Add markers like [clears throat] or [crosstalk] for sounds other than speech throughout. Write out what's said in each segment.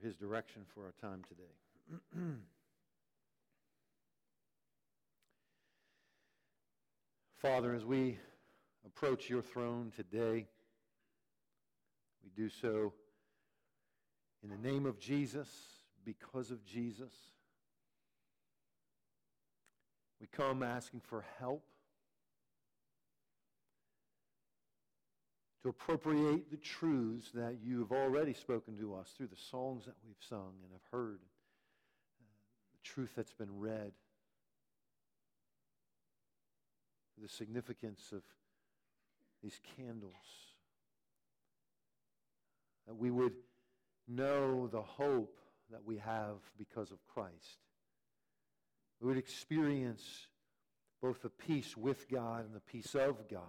for his direction for our time today. [clears throat] Father, as we approach your throne today, we do so in the name of Jesus, because of Jesus. We come asking for help to appropriate the truths that you have already spoken to us through the songs that we've sung and have heard, uh, the truth that's been read, the significance of these candles. That we would know the hope that we have because of Christ. We would experience both the peace with God and the peace of God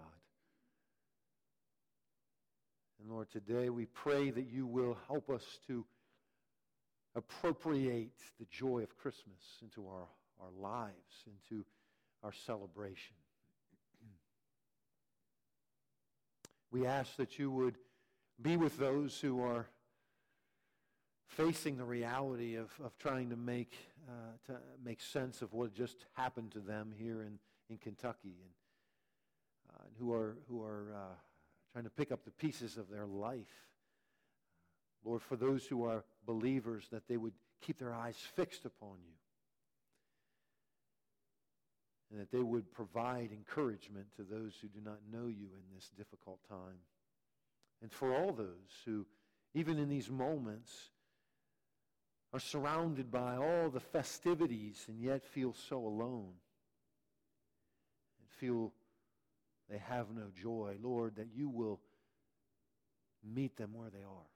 and Lord, today we pray that you will help us to appropriate the joy of Christmas into our, our lives, into our celebration. we ask that you would be with those who are facing the reality of, of trying to make, uh, to make sense of what just happened to them here in, in Kentucky and, uh, and who are, who are uh, trying to pick up the pieces of their life. Lord, for those who are believers, that they would keep their eyes fixed upon you. And that they would provide encouragement to those who do not know you in this difficult time. And for all those who, even in these moments, are surrounded by all the festivities and yet feel so alone and feel they have no joy. Lord, that you will meet them where they are.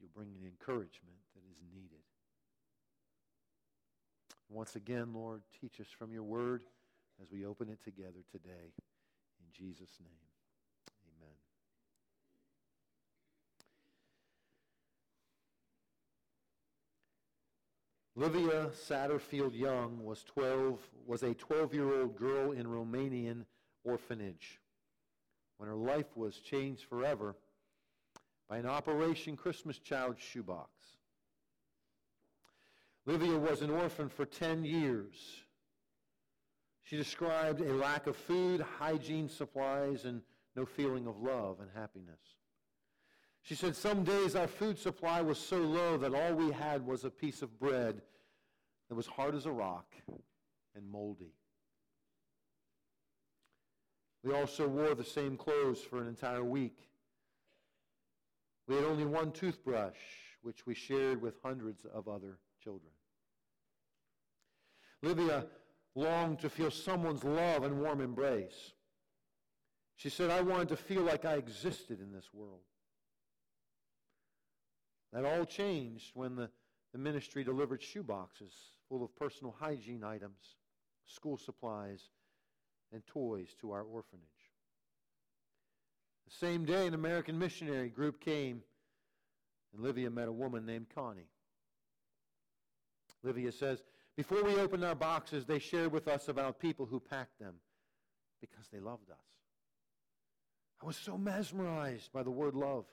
You'll bring the encouragement that is needed. Once again, Lord, teach us from your word as we open it together today. In Jesus' name, amen. Livia Satterfield Young was 12 was a 12-year-old girl in Romanian orphanage when her life was changed forever by an Operation Christmas Child shoebox. Livia was an orphan for 10 years. She described a lack of food, hygiene supplies, and no feeling of love and happiness. She said, Some days our food supply was so low that all we had was a piece of bread that was hard as a rock and moldy. We also wore the same clothes for an entire week. We had only one toothbrush, which we shared with hundreds of other children. Livia longed to feel someone's love and warm embrace. She said, I wanted to feel like I existed in this world. That all changed when the, the ministry delivered shoeboxes full of personal hygiene items, school supplies, and toys to our orphanage. The same day, an American missionary group came, and Livia met a woman named Connie. Livia says, Before we opened our boxes, they shared with us about people who packed them because they loved us. I was so mesmerized by the word love.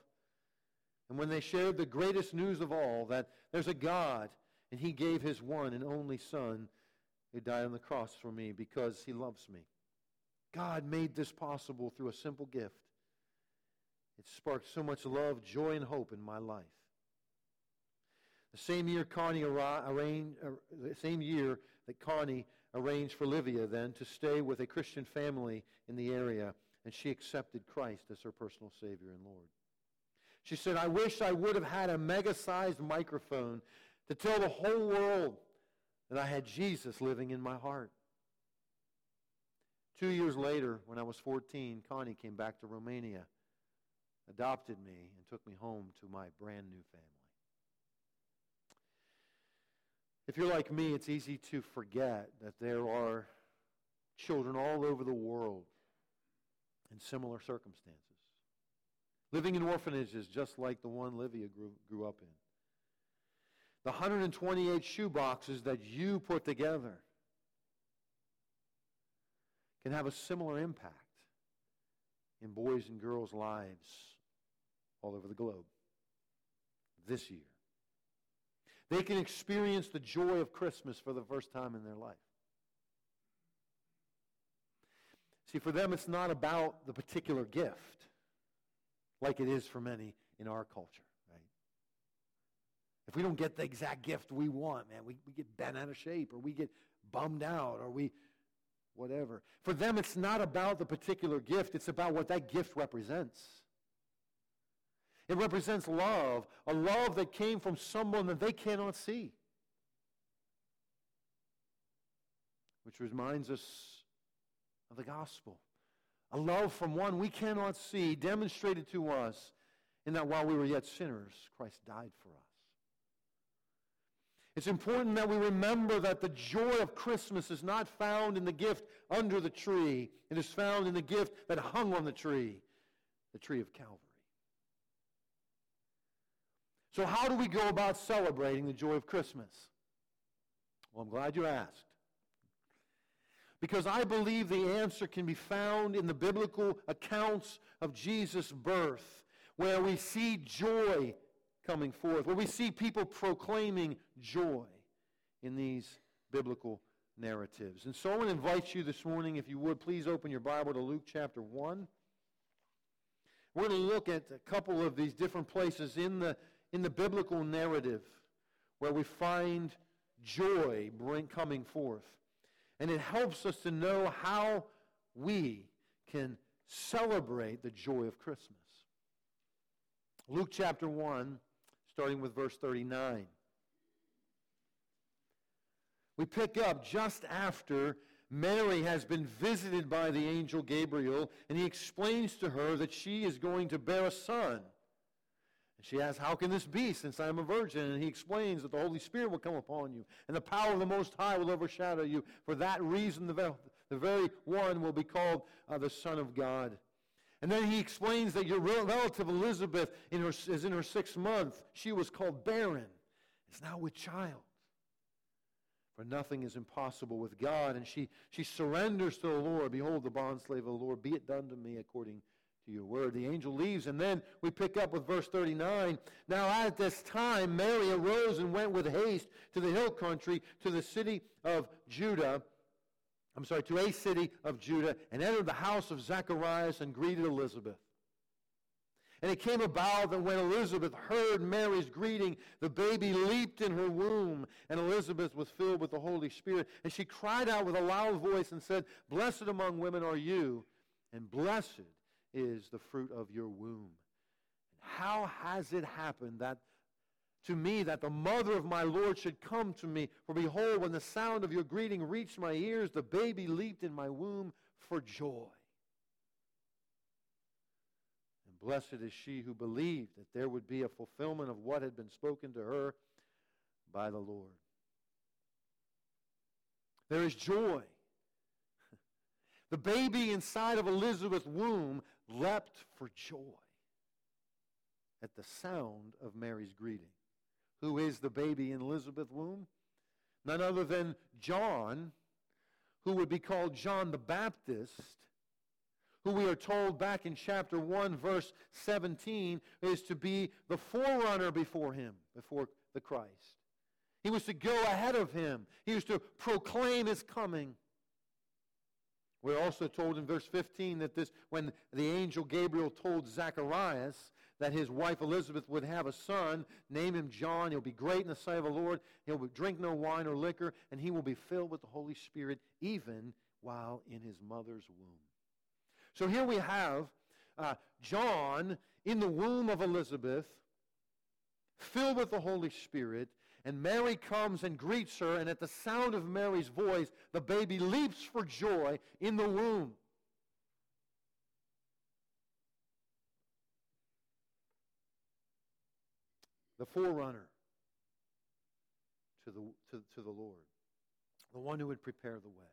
And when they shared the greatest news of all, that there's a God, and He gave His one and only Son who died on the cross for me because He loves me. God made this possible through a simple gift. It sparked so much love, joy, and hope in my life. The same year Connie arranged, uh, the same year that Connie arranged for Livia then to stay with a Christian family in the area, and she accepted Christ as her personal Savior and Lord. She said, I wish I would have had a mega-sized microphone to tell the whole world that I had Jesus living in my heart. Two years later, when I was 14, Connie came back to Romania, adopted me, and took me home to my brand new family. If you're like me, it's easy to forget that there are children all over the world in similar circumstances, living in orphanages just like the one Livia grew, grew up in. The 128 shoe boxes that you put together can have a similar impact in boys and girls' lives all over the globe this year They can experience the joy of Christmas for the first time in their life. See, for them, it's not about the particular gift like it is for many in our culture, right? If we don't get the exact gift we want, man, we, we get bent out of shape or we get bummed out or we whatever. For them, it's not about the particular gift, it's about what that gift represents. It represents love, a love that came from someone that they cannot see. Which reminds us of the gospel. A love from one we cannot see, demonstrated to us in that while we were yet sinners, Christ died for us. It's important that we remember that the joy of Christmas is not found in the gift under the tree. It is found in the gift that hung on the tree, the tree of Calvary. So how do we go about celebrating the joy of Christmas? Well, I'm glad you asked. Because I believe the answer can be found in the biblical accounts of Jesus' birth, where we see joy coming forth, where we see people proclaiming joy in these biblical narratives. And so I want to invite you this morning, if you would, please open your Bible to Luke chapter 1. We're going to look at a couple of these different places in the, in the biblical narrative where we find joy bring, coming forth. And it helps us to know how we can celebrate the joy of Christmas. Luke chapter 1, starting with verse 39. We pick up just after Mary has been visited by the angel Gabriel, and he explains to her that she is going to bear a son. And she asks, How can this be since I am a virgin? And he explains that the Holy Spirit will come upon you, and the power of the Most High will overshadow you. For that reason, the, very one will be called uh, the Son of God. And then he explains that your relative Elizabeth in her, is in her sixth month. She was called barren, is now with child. For nothing is impossible with God. And she, she surrenders to the Lord. Behold, the bondslave of the Lord, be it done to me according to your word. The angel leaves, and then we pick up with verse 39. Now at this time, Mary arose and went with haste to the hill country, to the city of Judah I'm sorry, to a city of Judah and entered the house of Zacharias and greeted Elizabeth. And it came about that when Elizabeth heard Mary's greeting, the baby leaped in her womb, and Elizabeth was filled with the Holy Spirit. And she cried out with a loud voice and said, Blessed among women are you, and blessed is the fruit of your womb. How has it happened that to me that the mother of my Lord should come to me. For behold, when the sound of your greeting reached my ears, the baby leaped in my womb for joy. And blessed is she who believed that there would be a fulfillment of what had been spoken to her by the Lord. There is joy. [laughs] The baby inside of Elizabeth's womb leapt for joy at the sound of Mary's greeting who is the baby in Elizabeth's womb? None other than John, who would be called John the Baptist, who we are told back in chapter 1, verse 17, is to be the forerunner before him, before the Christ. He was to go ahead of him. He was to proclaim his coming. We're also told in verse 15 that this, when the angel Gabriel told Zacharias that his wife Elizabeth would have a son. Name him John. He'll be great in the sight of the Lord. He'll drink no wine or liquor, and he will be filled with the Holy Spirit even while in his mother's womb. So here we have uh, John in the womb of Elizabeth, filled with the Holy Spirit, and Mary comes and greets her, and at the sound of Mary's voice, the baby leaps for joy in the womb. The forerunner to the, to, to the Lord, the one who would prepare the way.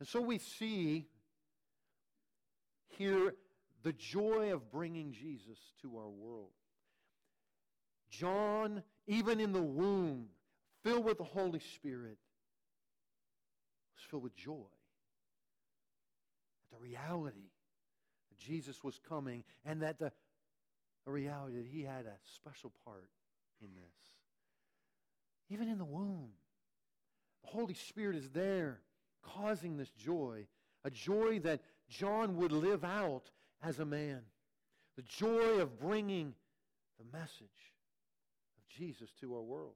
And so we see here the joy of bringing Jesus to our world. John, even in the womb, filled with the Holy Spirit, was filled with joy at the reality that Jesus was coming and that the a reality that he had a special part in this. Even in the womb, the Holy Spirit is there causing this joy, a joy that John would live out as a man. The joy of bringing the message of Jesus to our world.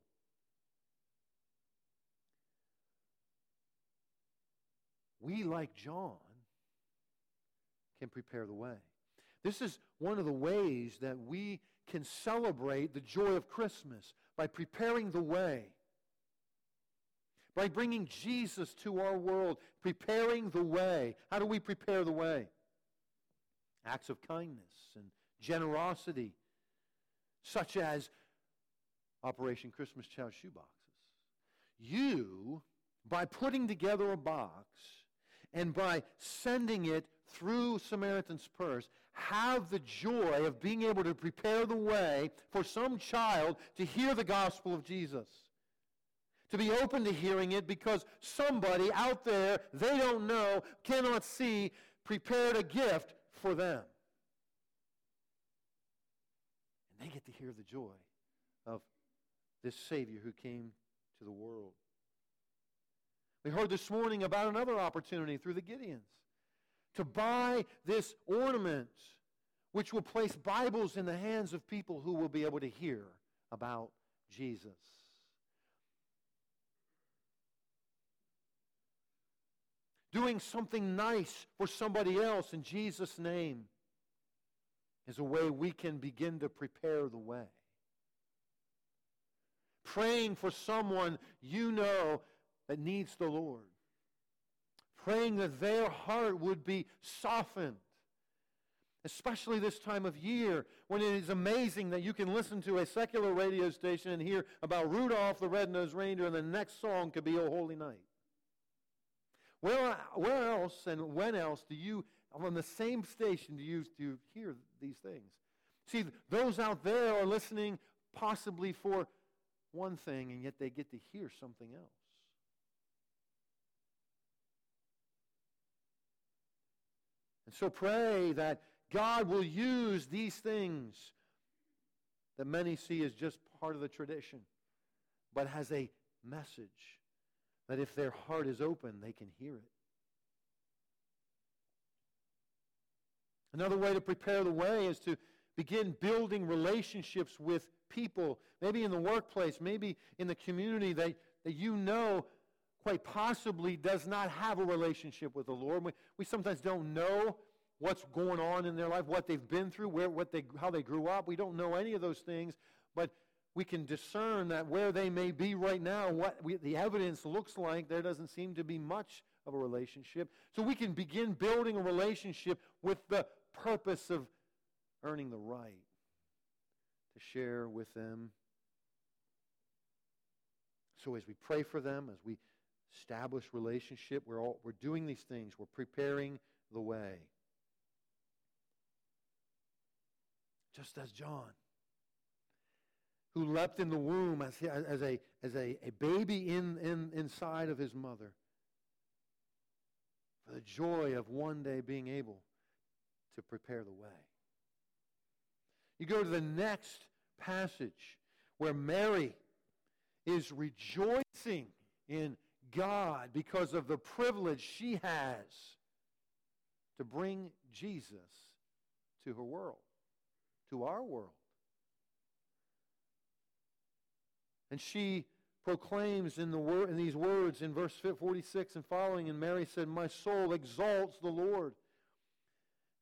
We, like John, can prepare the way. This is one of the ways that we can celebrate the joy of Christmas by preparing the way, by bringing Jesus to our world, preparing the way. How do we prepare the way? Acts of kindness and generosity, such as Operation Christmas Child shoeboxes. You, by putting together a box and by sending it through Samaritan's Purse, have the joy of being able to prepare the way for some child to hear the gospel of Jesus. To be open to hearing it because somebody out there they don't know, cannot see, prepared a gift for them. And they get to hear the joy of this Savior who came to the world. We heard this morning about another opportunity through the Gideons to buy this ornament which will place Bibles in the hands of people who will be able to hear about Jesus. Doing something nice for somebody else in Jesus' name is a way we can begin to prepare the way. Praying for someone you know that needs the Lord praying that their heart would be softened. Especially this time of year when it is amazing that you can listen to a secular radio station and hear about Rudolph the Red-Nosed Reindeer and the next song could be O Holy Night. Where, where else and when else do you, on the same station, do you, do you hear these things? See, those out there are listening possibly for one thing, and yet they get to hear something else. And so pray that God will use these things that many see as just part of the tradition, but has a message that if their heart is open, they can hear it. Another way to prepare the way is to begin building relationships with people, maybe in the workplace, maybe in the community that, that you know quite possibly does not have a relationship with the Lord. We, we sometimes don't know what's going on in their life, what they've been through, where, what they, how they grew up. We don't know any of those things, but we can discern that where they may be right now, what we, the evidence looks like, there doesn't seem to be much of a relationship. So we can begin building a relationship with the purpose of earning the right to share with them. So as we pray for them, as we establish relationship. We're, all, we're doing these things. We're preparing the way. Just as John, who leapt in the womb as, as, a, as a, a baby in, in, inside of his mother, for the joy of one day being able to prepare the way. You go to the next passage where Mary is rejoicing in God because of the privilege she has to bring Jesus to her world, to our world. And she proclaims in, the wor- in these words in verse 46 and following, and Mary said, My soul exalts the Lord,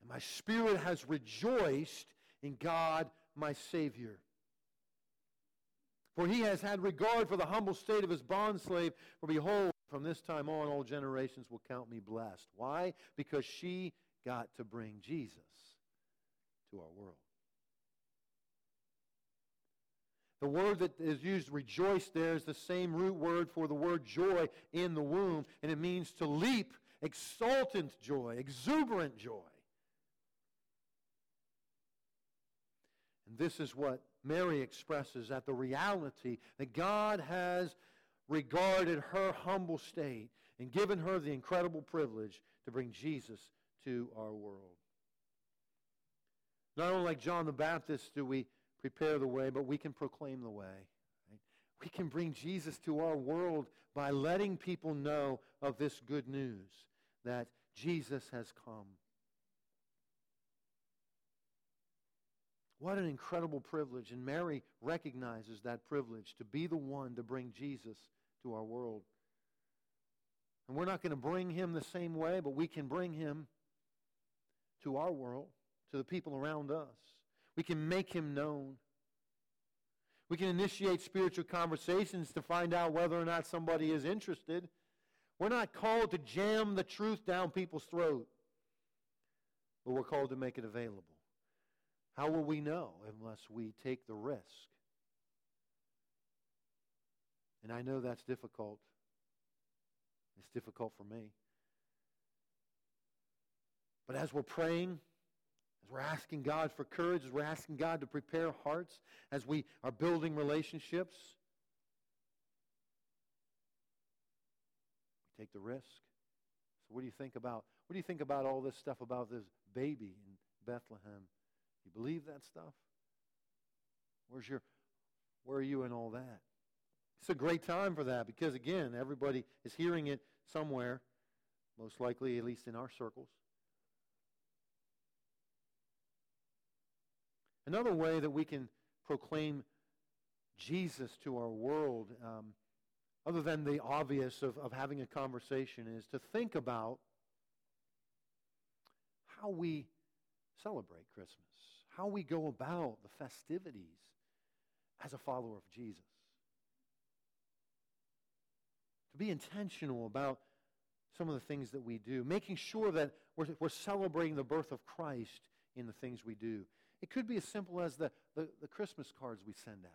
and my spirit has rejoiced in God my Savior. For he has had regard for the humble state of his bondslave. For behold, from this time on, all generations will count me blessed. Why? Because she got to bring Jesus to our world. The word that is used, rejoice, there is the same root word for the word joy in the womb, and it means to leap, exultant joy, exuberant joy. And this is what Mary expresses that the reality that God has regarded her humble state and given her the incredible privilege to bring Jesus to our world. Not only like John the Baptist do we prepare the way, but we can proclaim the way. Right? We can bring Jesus to our world by letting people know of this good news that Jesus has come. What an incredible privilege. And Mary recognizes that privilege to be the one to bring Jesus to our world. And we're not going to bring him the same way, but we can bring him to our world, to the people around us. We can make him known. We can initiate spiritual conversations to find out whether or not somebody is interested. We're not called to jam the truth down people's throat, but we're called to make it available. How will we know unless we take the risk? And I know that's difficult. It's difficult for me. But as we're praying, as we're asking God for courage, as we're asking God to prepare hearts, as we are building relationships, we take the risk. So what do you think about what do you think about all this stuff about this baby in Bethlehem? You believe that stuff? Where's your where are you in all that? It's a great time for that because again, everybody is hearing it somewhere, most likely at least in our circles. Another way that we can proclaim Jesus to our world, um, other than the obvious of, of having a conversation, is to think about how we celebrate Christmas, how we go about the festivities as a follower of Jesus. To be intentional about some of the things that we do, making sure that we're, we're celebrating the birth of Christ in the things we do. It could be as simple as the, the, the Christmas cards we send out.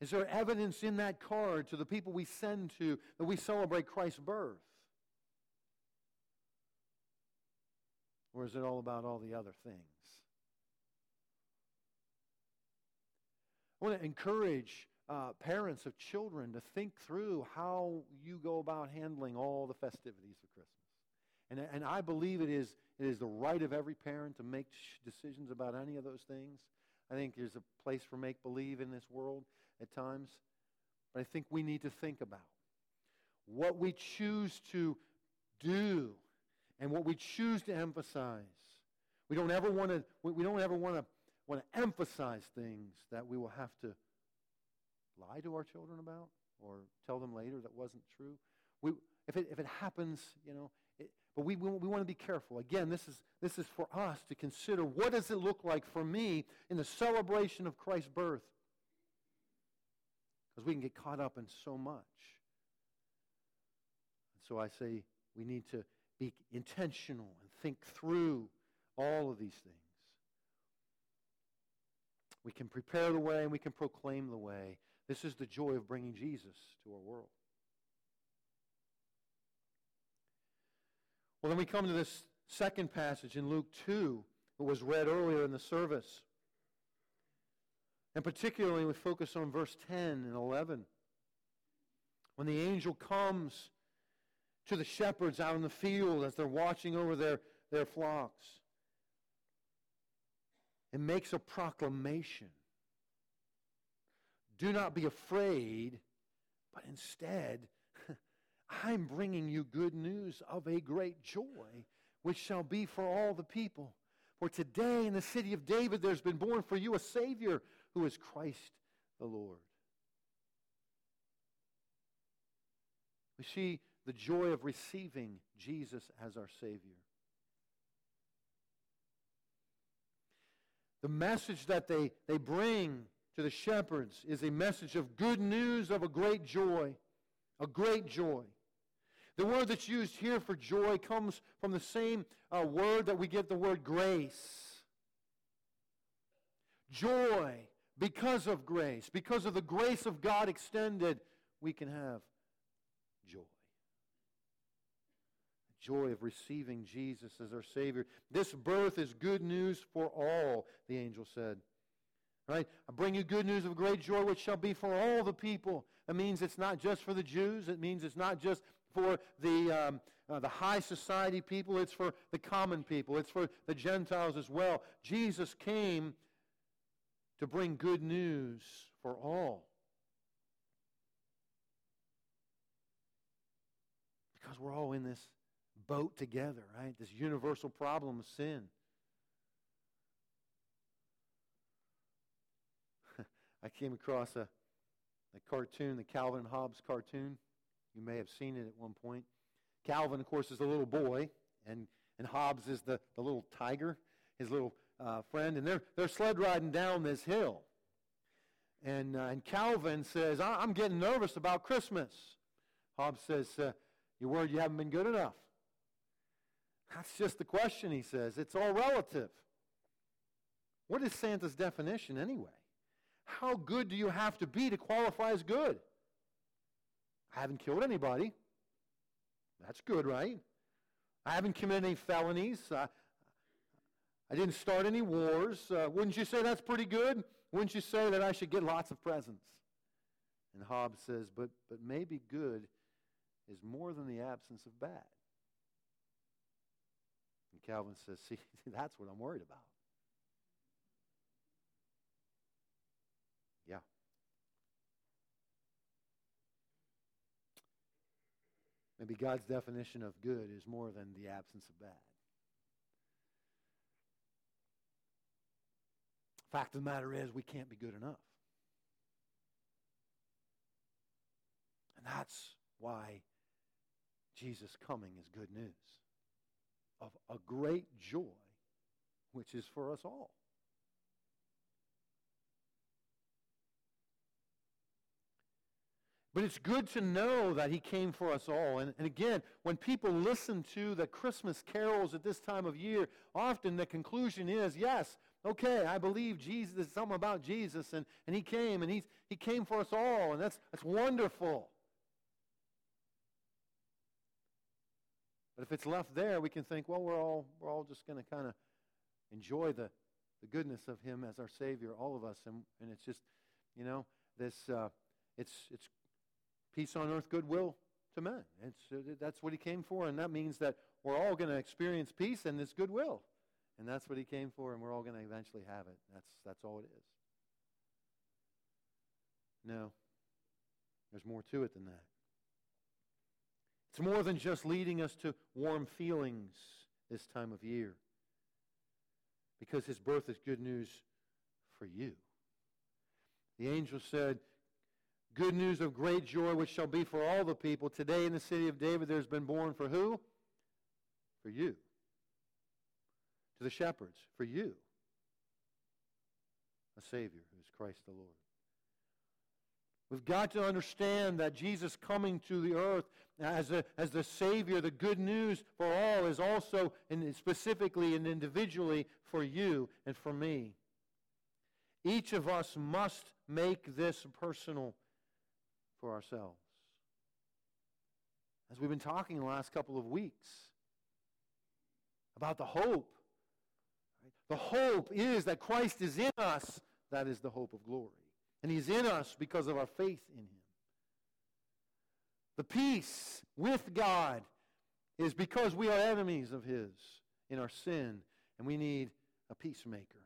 Is there evidence in that card to the people we send to that we celebrate Christ's birth? Or is it all about all the other things? I want to encourage uh, parents of children to think through how you go about handling all the festivities of Christmas. And, and I believe it is, it is the right of every parent to make decisions about any of those things. I think there's a place for make believe in this world at times. But I think we need to think about what we choose to do and what we choose to emphasize. We don't ever want to we don't ever want to want to emphasize things that we will have to lie to our children about or tell them later that wasn't true. We, if, it, if it happens, you know, it, but we, we, we want to be careful. Again, this is, this is for us to consider what does it look like for me in the celebration of Christ's birth? Because we can get caught up in so much. And so I say we need to be intentional and think through all of these things. We can prepare the way and we can proclaim the way. This is the joy of bringing Jesus to our world. Well, then we come to this second passage in Luke 2 that was read earlier in the service. And particularly, we focus on verse 10 and 11. When the angel comes to the shepherds out in the field as they're watching over their, their flocks and makes a proclamation do not be afraid, but instead, [laughs] I'm bringing you good news of a great joy, which shall be for all the people. For today in the city of David there's been born for you a Savior who is Christ the Lord. We see the joy of receiving Jesus as our Savior. The message that they, they bring to the shepherds is a message of good news of a great joy. A great joy. The word that's used here for joy comes from the same uh, word that we get the word grace. Joy because of grace, because of the grace of God extended, we can have joy. Joy of receiving Jesus as our Savior. This birth is good news for all, the angel said. Right? I bring you good news of great joy, which shall be for all the people. It means it's not just for the Jews. It means it's not just for the, um, uh, the high society people, it's for the common people, it's for the Gentiles as well. Jesus came to bring good news for all. Because we're all in this boat together, right? This universal problem of sin. [laughs] I came across a, a cartoon, the Calvin and Hobbes cartoon. You may have seen it at one point. Calvin, of course, is the little boy, and, and Hobbes is the, the little tiger, his little uh, friend, and they're, they're sled riding down this hill. And, uh, and Calvin says, I'm getting nervous about Christmas. Hobbes says, uh, You're worried you haven't been good enough. That's just the question, he says. It's all relative. What is Santa's definition anyway? How good do you have to be to qualify as good? I haven't killed anybody. That's good, right? I haven't committed any felonies. Uh, I didn't start any wars. Uh, wouldn't you say that's pretty good? Wouldn't you say that I should get lots of presents? And Hobbes says, but, but maybe good is more than the absence of bad. And Calvin says, see, [laughs] that's what I'm worried about. Yeah. Maybe God's definition of good is more than the absence of bad. Fact of the matter is, we can't be good enough. And that's why Jesus' coming is good news of a great joy, which is for us all. But it's good to know that he came for us all. And, and, again, when people listen to the Christmas carols at this time of year, often the conclusion is, yes, okay, I believe Jesus, something about Jesus, and, and he came, and he's, he came for us all, and that's, that's wonderful. But if it's left there, we can think, well, we're all, we're all just going to kind of enjoy the, the goodness of him as our Savior, all of us. And, and it's just, you know, this, uh, it's, it's peace on earth, goodwill to men. It's, uh, that's what he came for, and that means that we're all going to experience peace and this goodwill. And that's what he came for, and we're all going to eventually have it. That's, that's all it is. No, there's more to it than that. It's more than just leading us to warm feelings this time of year. Because his birth is good news for you. The angel said, Good news of great joy, which shall be for all the people. Today in the city of David, there's been born for who? For you. To the shepherds, for you. A Savior who is Christ the Lord. We've got to understand that Jesus coming to the earth as, a, as the Savior, the good news for all, is also and specifically and individually for you and for me. Each of us must make this personal for ourselves. As we've been talking the last couple of weeks about the hope. The hope is that Christ is in us. That is the hope of glory. And he's in us because of our faith in him. The peace with God is because we are enemies of his in our sin, and we need a peacemaker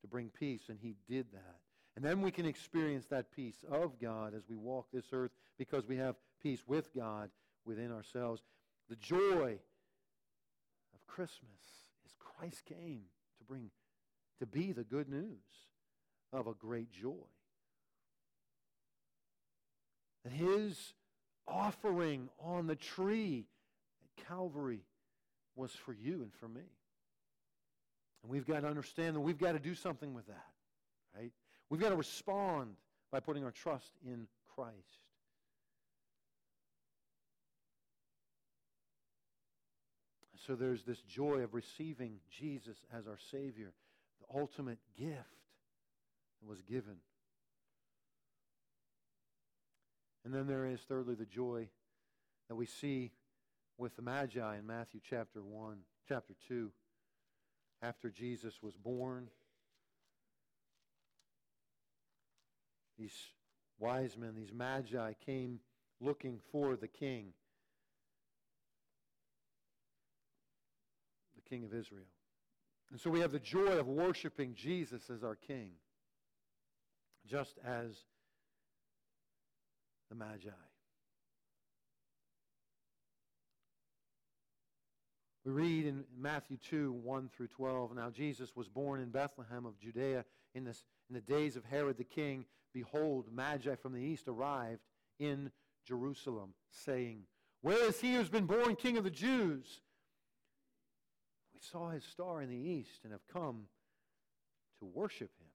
to bring peace, and he did that. And then we can experience that peace of God as we walk this earth because we have peace with God within ourselves. The joy of Christmas is Christ came to bring, to be the good news of a great joy. His offering on the tree at Calvary was for you and for me. And we've got to understand that we've got to do something with that, right? We've got to respond by putting our trust in Christ. So there's this joy of receiving Jesus as our Savior, the ultimate gift that was given And then there is, thirdly, the joy that we see with the Magi in Matthew chapter 1, chapter 2. After Jesus was born, these wise men, these Magi, came looking for the king. The king of Israel. And so we have the joy of worshiping Jesus as our King, just as the Magi. We read in Matthew 2 1 through 12 Now Jesus was born in Bethlehem of Judea in, this, in the days of Herod the king. Behold, Magi from the east arrived in Jerusalem, saying, Where is he who has been born king of the Jews? We saw his star in the east and have come to worship him.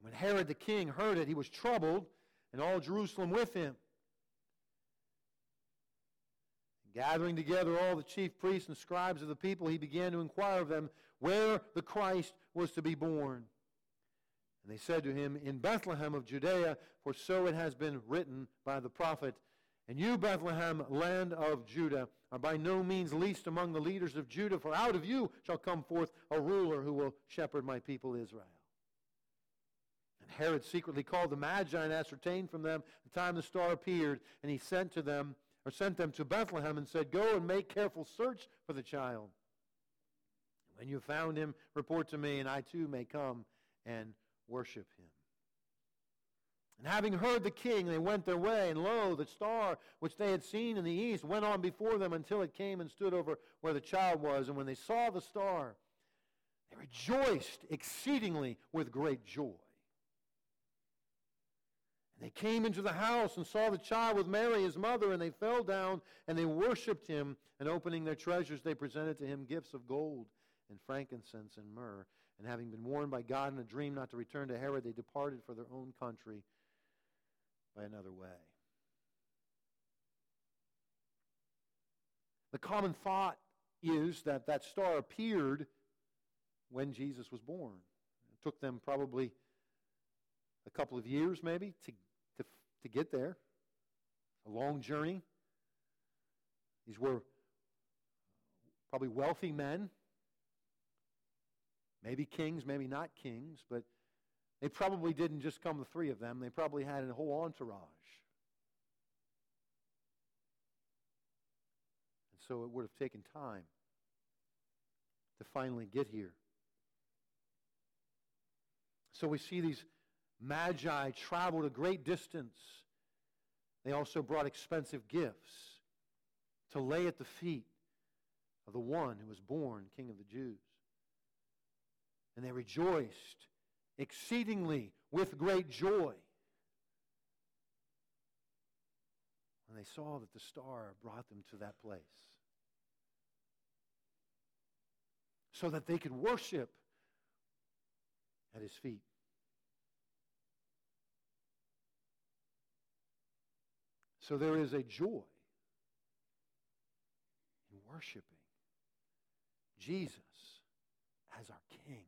And when Herod the king heard it, he was troubled, and all Jerusalem with him. Gathering together all the chief priests and scribes of the people, he began to inquire of them where the Christ was to be born. And they said to him, In Bethlehem of Judea, for so it has been written by the prophet. And you, Bethlehem, land of Judah, are by no means least among the leaders of Judah, for out of you shall come forth a ruler who will shepherd my people Israel. Herod secretly called the Magi and ascertained from them the time the star appeared, and he sent to them or sent them to Bethlehem and said, Go and make careful search for the child. When you found him, report to me, and I too may come and worship him. And having heard the king, they went their way, and lo, the star which they had seen in the east went on before them until it came and stood over where the child was. And when they saw the star, they rejoiced exceedingly with great joy. They came into the house and saw the child with Mary, his mother, and they fell down and they worshipped him. And opening their treasures, they presented to him gifts of gold and frankincense and myrrh. And having been warned by God in a dream not to return to Herod, they departed for their own country by another way. The common thought is that that star appeared when Jesus was born. It took them probably a couple of years, maybe, to to get there. A long journey. These were probably wealthy men, maybe kings, maybe not kings, but they probably didn't just come the three of them. They probably had a whole entourage. And so it would have taken time to finally get here. So we see these Magi traveled a great distance. They also brought expensive gifts to lay at the feet of the one who was born King of the Jews. And they rejoiced exceedingly with great joy when they saw that the star brought them to that place so that they could worship at his feet. So there is a joy in worshiping Jesus as our King.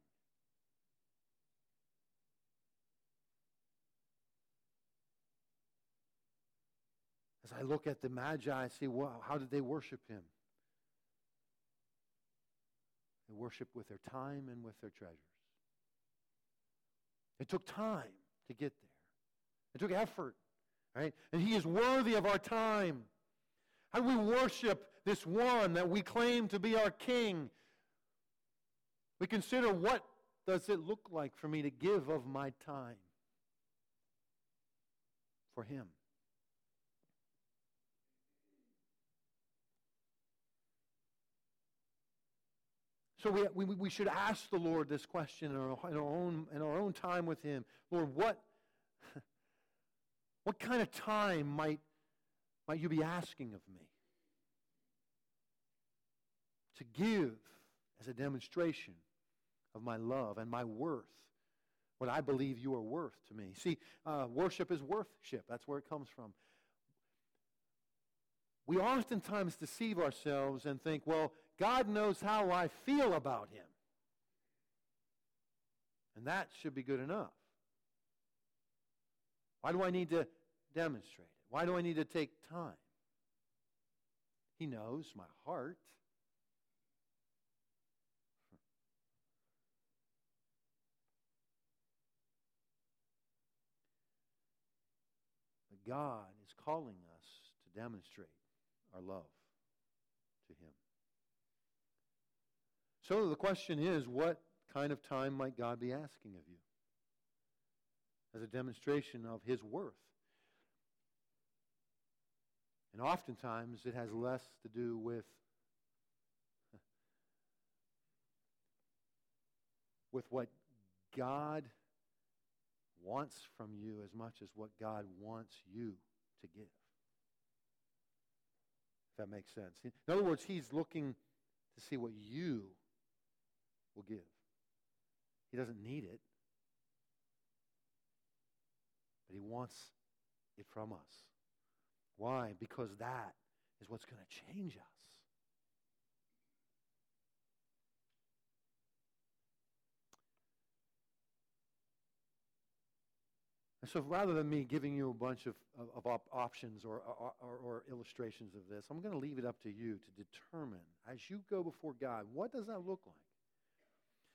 As I look at the Magi, I see, how did they worship him? They worshiped with their time and with their treasures. It took time to get there. It took effort. Right? And he is worthy of our time. How do we worship this one that we claim to be our king? We consider what does it look like for me to give of my time for him? So we, we, we should ask the Lord this question in our, in our, own, in our own time with him. Lord, what, [laughs] what kind of time might, might you be asking of me? To give as a demonstration of my love and my worth, what I believe you are worth to me. See, uh, worship is worthship. That's where it comes from. We oftentimes deceive ourselves and think, well, God knows how I feel about him. And that should be good enough. Why do I need to demonstrate it? Why do I need to take time? He knows my heart. God is calling us to demonstrate our love to Him. So the question is, what kind of time might God be asking of you? As a demonstration of his worth. And oftentimes it has less to do with with what God wants from you as much as what God wants you to give. If that makes sense. In other words, he's looking to see what you will give. He doesn't need it, he wants it from us. Why? Because that is what's going to change us. And so rather than me giving you a bunch of, of, of op- options or, or, or, illustrations of this, I'm going to leave it up to you to determine as you go before God, what does that look like?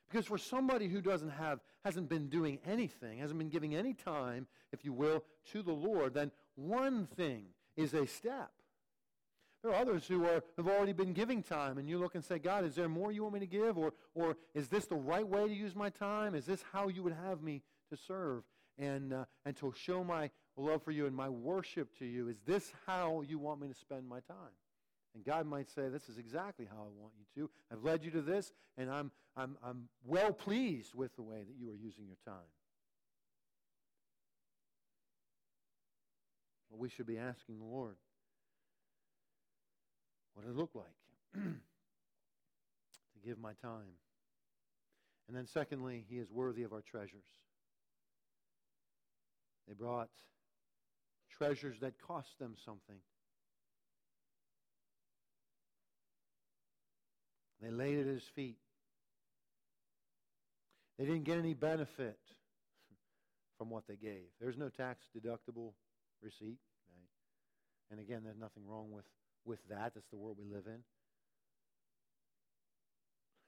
Because for somebody who doesn't have, hasn't been doing anything, hasn't been giving any time, if you will, to the Lord, then one thing is a step. There are others who are, have already been giving time, and you look and say, God, is there more you want me to give? Or, or is this the right way to use my time? Is this how you would have me to serve? and, uh, and to show my love for you and my worship to you. Is this how you want me to spend my time? And God might say, This is exactly how I want you to. I've led you to this, and I'm, I'm, I'm well pleased with the way that you are using your time. Well, we should be asking the Lord, what does it look like [clears throat] to give my time? And then, secondly, He is worthy of our treasures. They brought treasures that cost them something. They laid it at his feet. They didn't get any benefit [laughs] from what they gave. There's no tax deductible receipt. Right? And again, there's nothing wrong with, with that. That's the world we live in.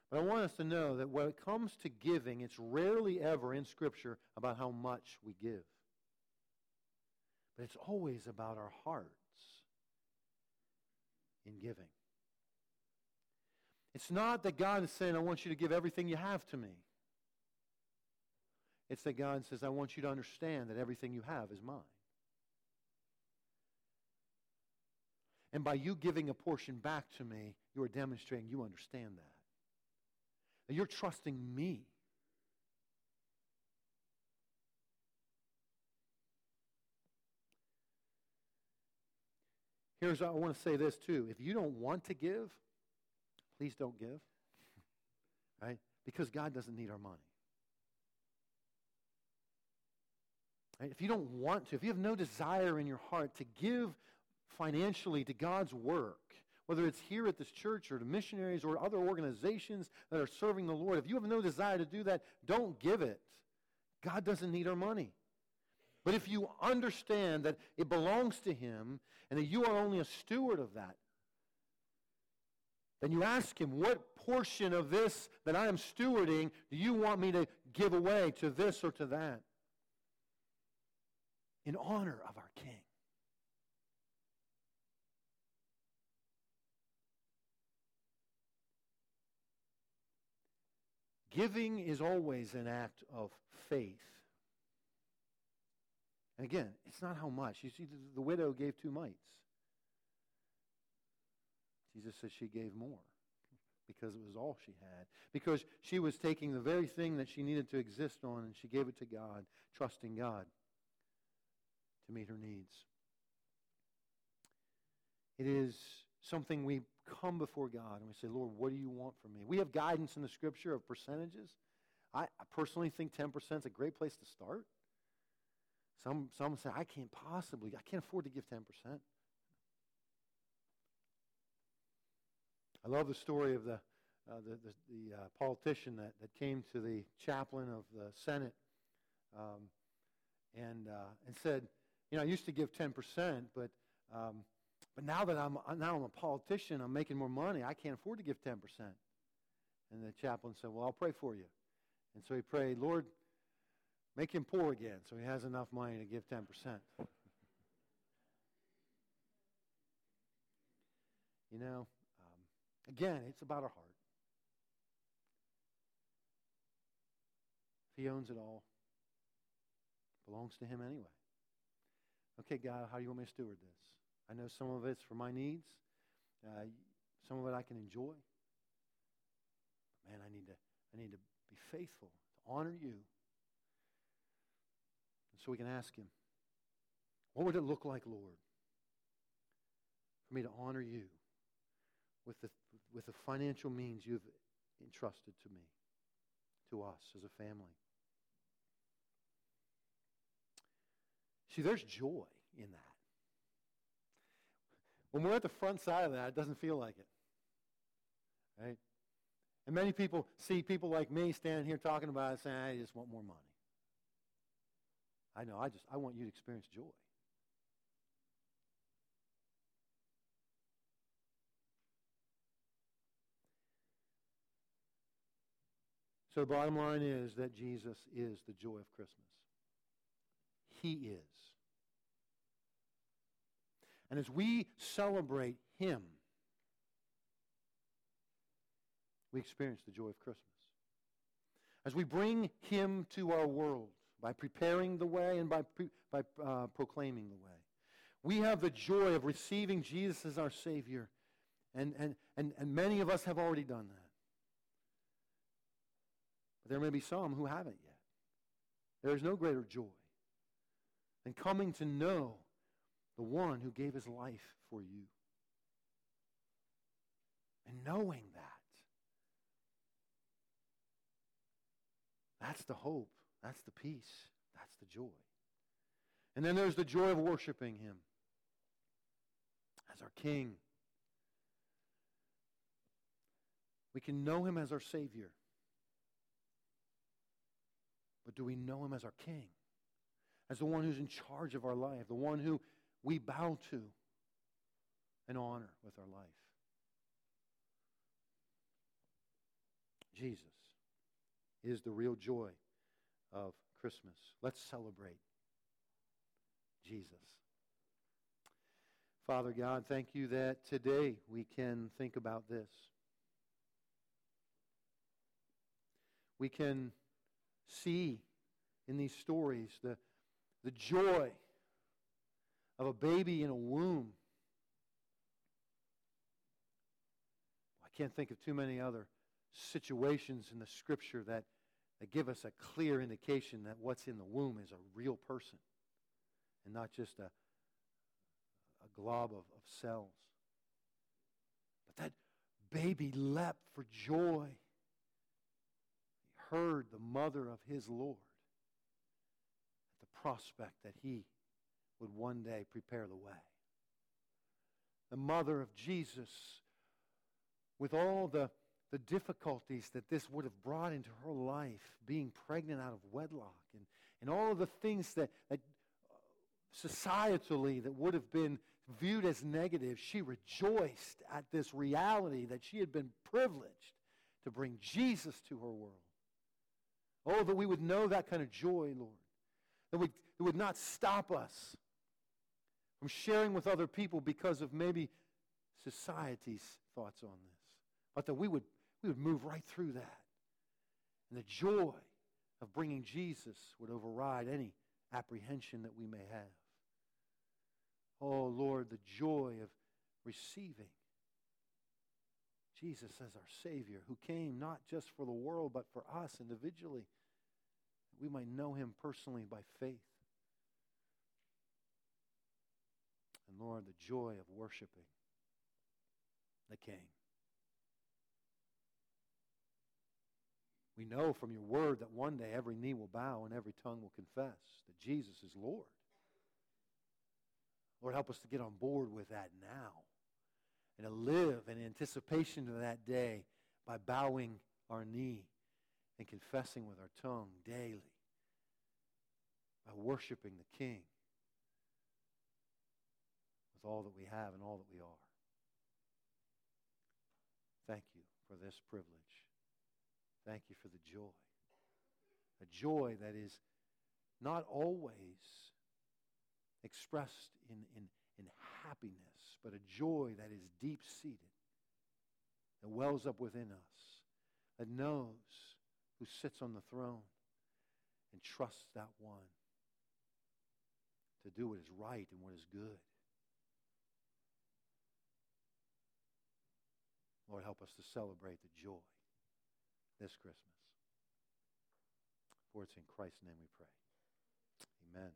But I want us to know that when it comes to giving, it's rarely ever in Scripture about how much we give. But it's always about our hearts in giving. It's not that God is saying, I want you to give everything you have to me. It's that God says, I want you to understand that everything you have is mine. And by you giving a portion back to me, you are demonstrating you understand that. That you're trusting me Here's, I want to say this too. If you don't want to give, please don't give. Right? Because God doesn't need our money. Right? If you don't want to, if you have no desire in your heart to give financially to God's work, whether it's here at this church or to missionaries or other organizations that are serving the Lord, if you have no desire to do that, don't give it. God doesn't need our money. But if you understand that it belongs to Him and that you are only a steward of that, then you ask Him, what portion of this that I am stewarding do you want me to give away to this or to that? In honor of our King. Giving is always an act of faith. And again, it's not how much. You see, the, widow gave two mites. Jesus said she gave more because it was all she had. Because she was taking the very thing that she needed to exist on and she gave it to God, trusting God to meet her needs. It is something we come before God and we say, Lord, what do you want from me? We have guidance in the scripture of percentages. I, I personally think 10% is a great place to start. Some, some say, I can't possibly, I can't afford to give 10%. I love the story of the, uh, the, the, the uh, politician that, that came to the chaplain of the Senate um, and, uh, and said, you know, I used to give 10%, but, um, but now that I'm, now I'm a politician, I'm making more money, I can't afford to give 10%. And the chaplain said, well, I'll pray for you. And so he prayed, Lord, Make him poor again so he has enough money to give 10%. [laughs] you know, again, it's about our heart. He owns it all. belongs to Him anyway. Okay, God, how do you want me to steward this? I know some of it's for my needs. Uh, some of it I can enjoy. But man, I need to, I need to be faithful, to honor you. And so we can ask him, what would it look like, Lord, for me to honor you with the, with the financial means you've entrusted to me, to us as a family? See, there's joy in that. When we're at the front side of that, it doesn't feel like it. Right? And many people see people like me standing here talking about it saying, I just want more money. I know, I just I want you to experience joy. So the bottom line is that Jesus is the joy of Christmas. He is. And as we celebrate Him, we experience the joy of Christmas. As we bring Him to our world by preparing the way and by, by uh, proclaiming the way, we have the joy of receiving Jesus as our Savior. And, and, and, and many of us have already done that. But there may be some who haven't yet. There is no greater joy than coming to know the one who gave his life for you. And knowing that, that's the hope, that's the peace, that's the joy. And then there's the joy of worshiping him as our King. We can know him as our Savior. But do we know him as our King? As the one who's in charge of our life, the one who we bow to and honor with our life. Jesus is the real joy of Christmas. Let's celebrate Jesus. Father God, thank you that today we can think about this. We can see in these stories the, the joy of a baby in a womb. I can't think of too many other situations in the scripture that, that give us a clear indication that what's in the womb is a real person and not just a, a glob of, of cells. But that baby leapt for joy. He heard the mother of his Lord at the prospect that he would one day prepare the way. The mother of Jesus, with all the, the difficulties that this would have brought into her life, being pregnant out of wedlock, and, and all of the things that, that uh, societally that would have been viewed as negative, she rejoiced at this reality that she had been privileged to bring Jesus to her world. Oh, that we would know that kind of joy, Lord. That would, it would not stop us from sharing with other people because of maybe society's thoughts on this, but that we would, we would move right through that. And the joy of bringing Jesus would override any apprehension that we may have. Oh, Lord, the joy of receiving Jesus as our Savior, who came not just for the world, but for us individually, that we might know him personally by faith. And Lord, the joy of worshiping the King. We know from your word that one day every knee will bow and every tongue will confess that Jesus is Lord. Lord, help us to get on board with that now and to live in anticipation of that day by bowing our knee and confessing with our tongue daily, by worshiping the King with all that we have and all that we are. Thank you for this privilege. Thank you for the joy. A joy that is not always expressed in, in, in happiness, but a joy that is deep seated, that wells up within us, that knows who sits on the throne, and trusts that one to do what is right and what is good. Lord, help us to celebrate the joy this Christmas. For it's in Christ's name we pray. Amen.